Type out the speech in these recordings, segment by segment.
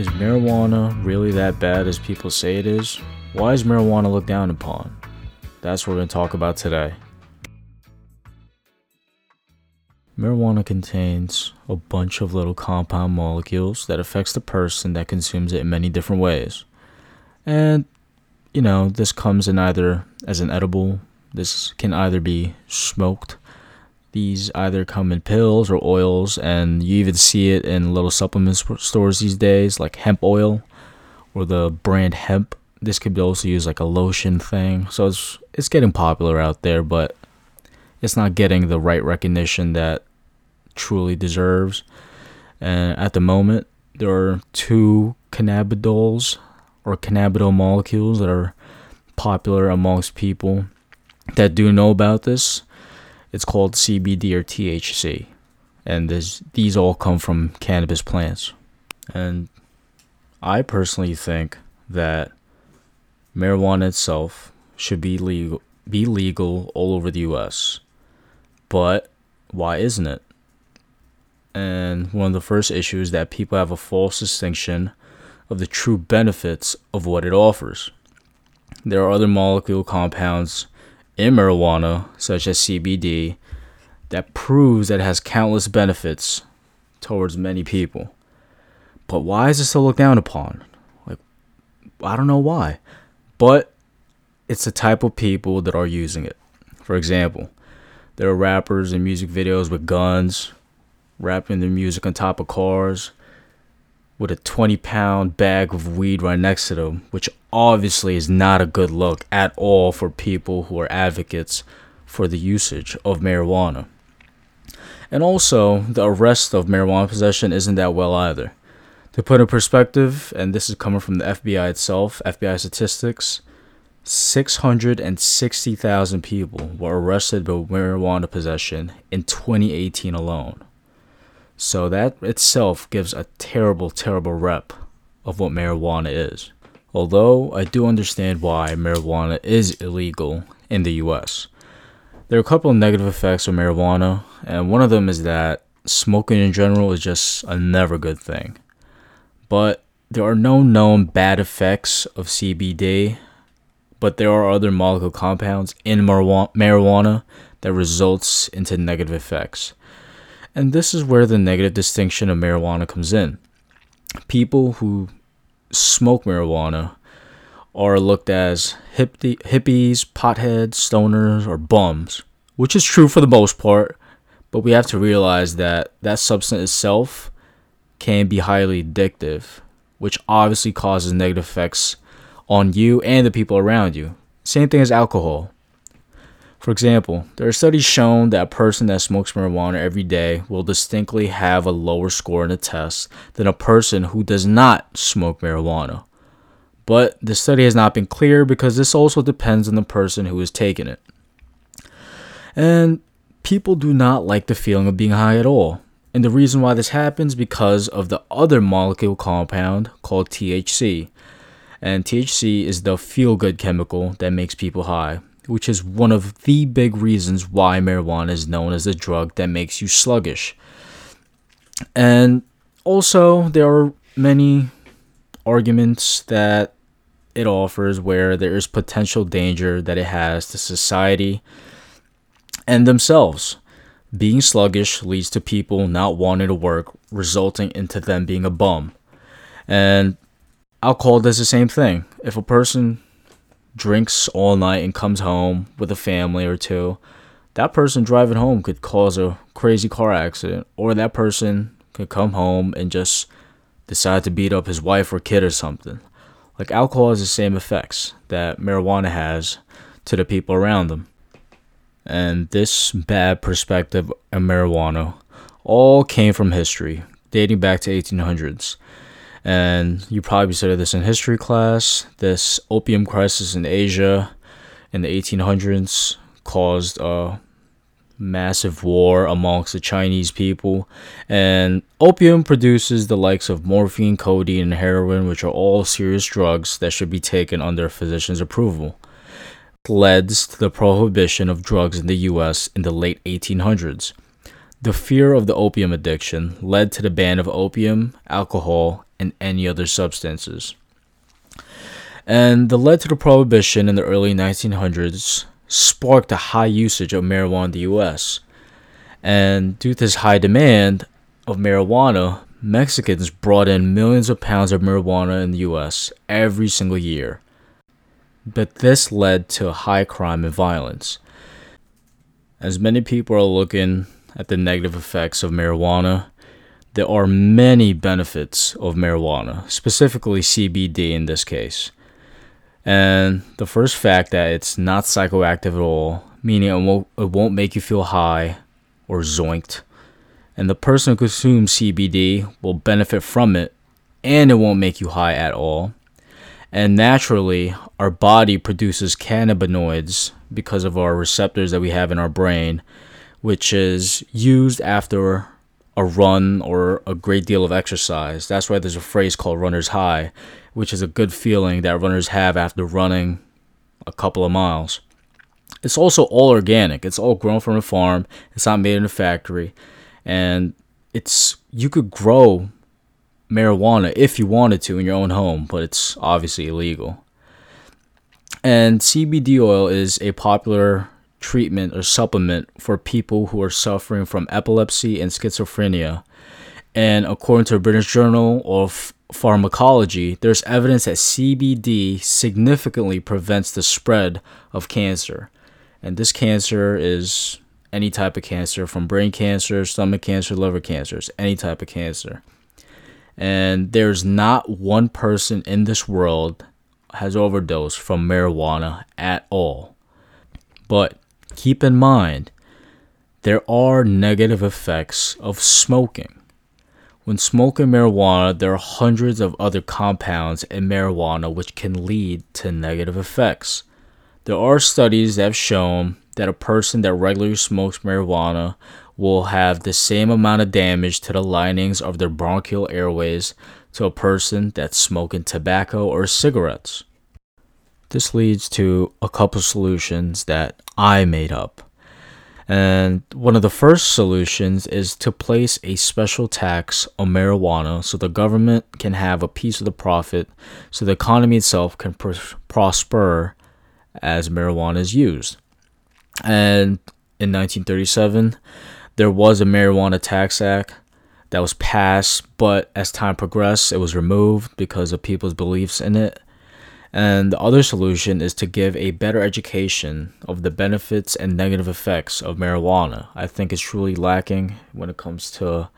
Is marijuana really that bad as people say it is? Why is marijuana looked down upon? That's what we're going to talk about today. Marijuana contains a bunch of little compound molecules that affects the person that consumes it in many different ways. And you know, this comes in either as an edible, this can either be smoked. These either come in pills or oils, and you even see it in little supplement stores these days, like hemp oil or the brand hemp. This could be also used like a lotion thing. So it's it's getting popular out there, but it's not getting the right recognition that truly deserves. And at the moment, there are two cannabinoids or cannabinoid molecules that are popular amongst people that do know about this. It's called CBD or THC. And these all come from cannabis plants. And I personally think that marijuana itself should be legal be legal all over the US. But why isn't it? And one of the first issues that people have a false distinction of the true benefits of what it offers. There are other molecule compounds in marijuana, such as CBD, that proves that it has countless benefits towards many people. But why is it so looked down upon? Like, I don't know why. But it's the type of people that are using it. For example, there are rappers in music videos with guns, rapping their music on top of cars, with a 20 pound bag of weed right next to them, which obviously is not a good look at all for people who are advocates for the usage of marijuana. And also, the arrest of marijuana possession isn't that well either. To put in perspective, and this is coming from the FBI itself, FBI statistics, 660,000 people were arrested for marijuana possession in 2018 alone. So that itself gives a terrible, terrible rep of what marijuana is. Although I do understand why marijuana is illegal in the US. There are a couple of negative effects of marijuana, and one of them is that smoking in general is just a never good thing. But there are no known bad effects of CBD, but there are other molecule compounds in marijuana that results into negative effects. And this is where the negative distinction of marijuana comes in. People who smoke marijuana are looked as hippie, hippies, potheads, stoners, or bums, which is true for the most part, but we have to realize that that substance itself can be highly addictive, which obviously causes negative effects on you and the people around you. Same thing as alcohol. For example, there are studies shown that a person that smokes marijuana every day will distinctly have a lower score in a test than a person who does not smoke marijuana. But the study has not been clear because this also depends on the person who is taking it. And people do not like the feeling of being high at all. And the reason why this happens because of the other molecule compound called THC. And THC is the feel good chemical that makes people high which is one of the big reasons why marijuana is known as a drug that makes you sluggish. And also, there are many arguments that it offers where there is potential danger that it has to society and themselves. Being sluggish leads to people not wanting to work, resulting into them being a bum. And alcohol does the same thing. If a person drinks all night and comes home with a family or two, that person driving home could cause a crazy car accident, or that person could come home and just decide to beat up his wife or kid or something. Like alcohol has the same effects that marijuana has to the people around them. And this bad perspective of marijuana all came from history, dating back to 1800s. And you probably studied this in history class. This opium crisis in Asia in the 1800s caused a massive war amongst the Chinese people. And opium produces the likes of morphine, codeine, and heroin, which are all serious drugs that should be taken under a physician's approval. Led to the prohibition of drugs in the US in the late 1800s. The fear of the opium addiction led to the ban of opium, alcohol, and any other substances. And the led to the prohibition in the early 1900s sparked a high usage of marijuana in the US. And due to this high demand of marijuana, Mexicans brought in millions of pounds of marijuana in the US every single year. But this led to high crime and violence. As many people are looking at the negative effects of marijuana, there are many benefits of marijuana, specifically CBD in this case. And the first fact that it's not psychoactive at all, meaning it won't, it won't make you feel high or zoinked. And the person who consumes CBD will benefit from it and it won't make you high at all. And naturally, our body produces cannabinoids because of our receptors that we have in our brain, which is used after a run or a great deal of exercise. That's why there's a phrase called runner's high, which is a good feeling that runners have after running a couple of miles. It's also all organic. It's all grown from a farm. It's not made in a factory. And it's you could grow marijuana if you wanted to in your own home, but it's obviously illegal. And CBD oil is a popular treatment or supplement for people who are suffering from epilepsy and schizophrenia. And according to the British Journal of Pharmacology, there's evidence that CBD significantly prevents the spread of cancer. And this cancer is any type of cancer from brain cancer, stomach cancer, liver cancers, any type of cancer. And there's not one person in this world has overdosed from marijuana at all. But keep in mind, there are negative effects of smoking. When smoking marijuana, there are hundreds of other compounds in marijuana which can lead to negative effects. There are studies that have shown that a person that regularly smokes marijuana will have the same amount of damage to the linings of their bronchial airways to a person that's smoking tobacco or cigarettes. This leads to a couple solutions that I made up. And one of the first solutions is to place a special tax on marijuana so the government can have a piece of the profit so the economy itself can pr- prosper as marijuana is used. And in 1937, there was a marijuana tax act that was passed, but as time progressed, it was removed because of people's beliefs in it. And the other solution is to give a better education of the benefits and negative effects of marijuana. I think it's truly lacking when it comes to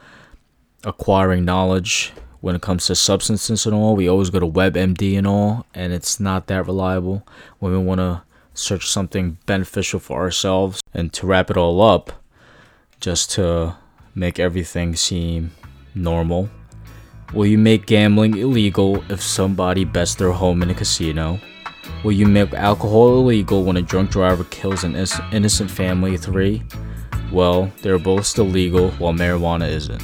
acquiring knowledge, when it comes to substances and all. We always go to WebMD and all, and it's not that reliable when we want to search something beneficial for ourselves. And to wrap it all up, just to make everything seem normal, will you make gambling illegal if somebody bets their home in a casino? Will you make alcohol illegal when a drunk driver kills an innocent family of three? Well, they're both still legal while marijuana isn't.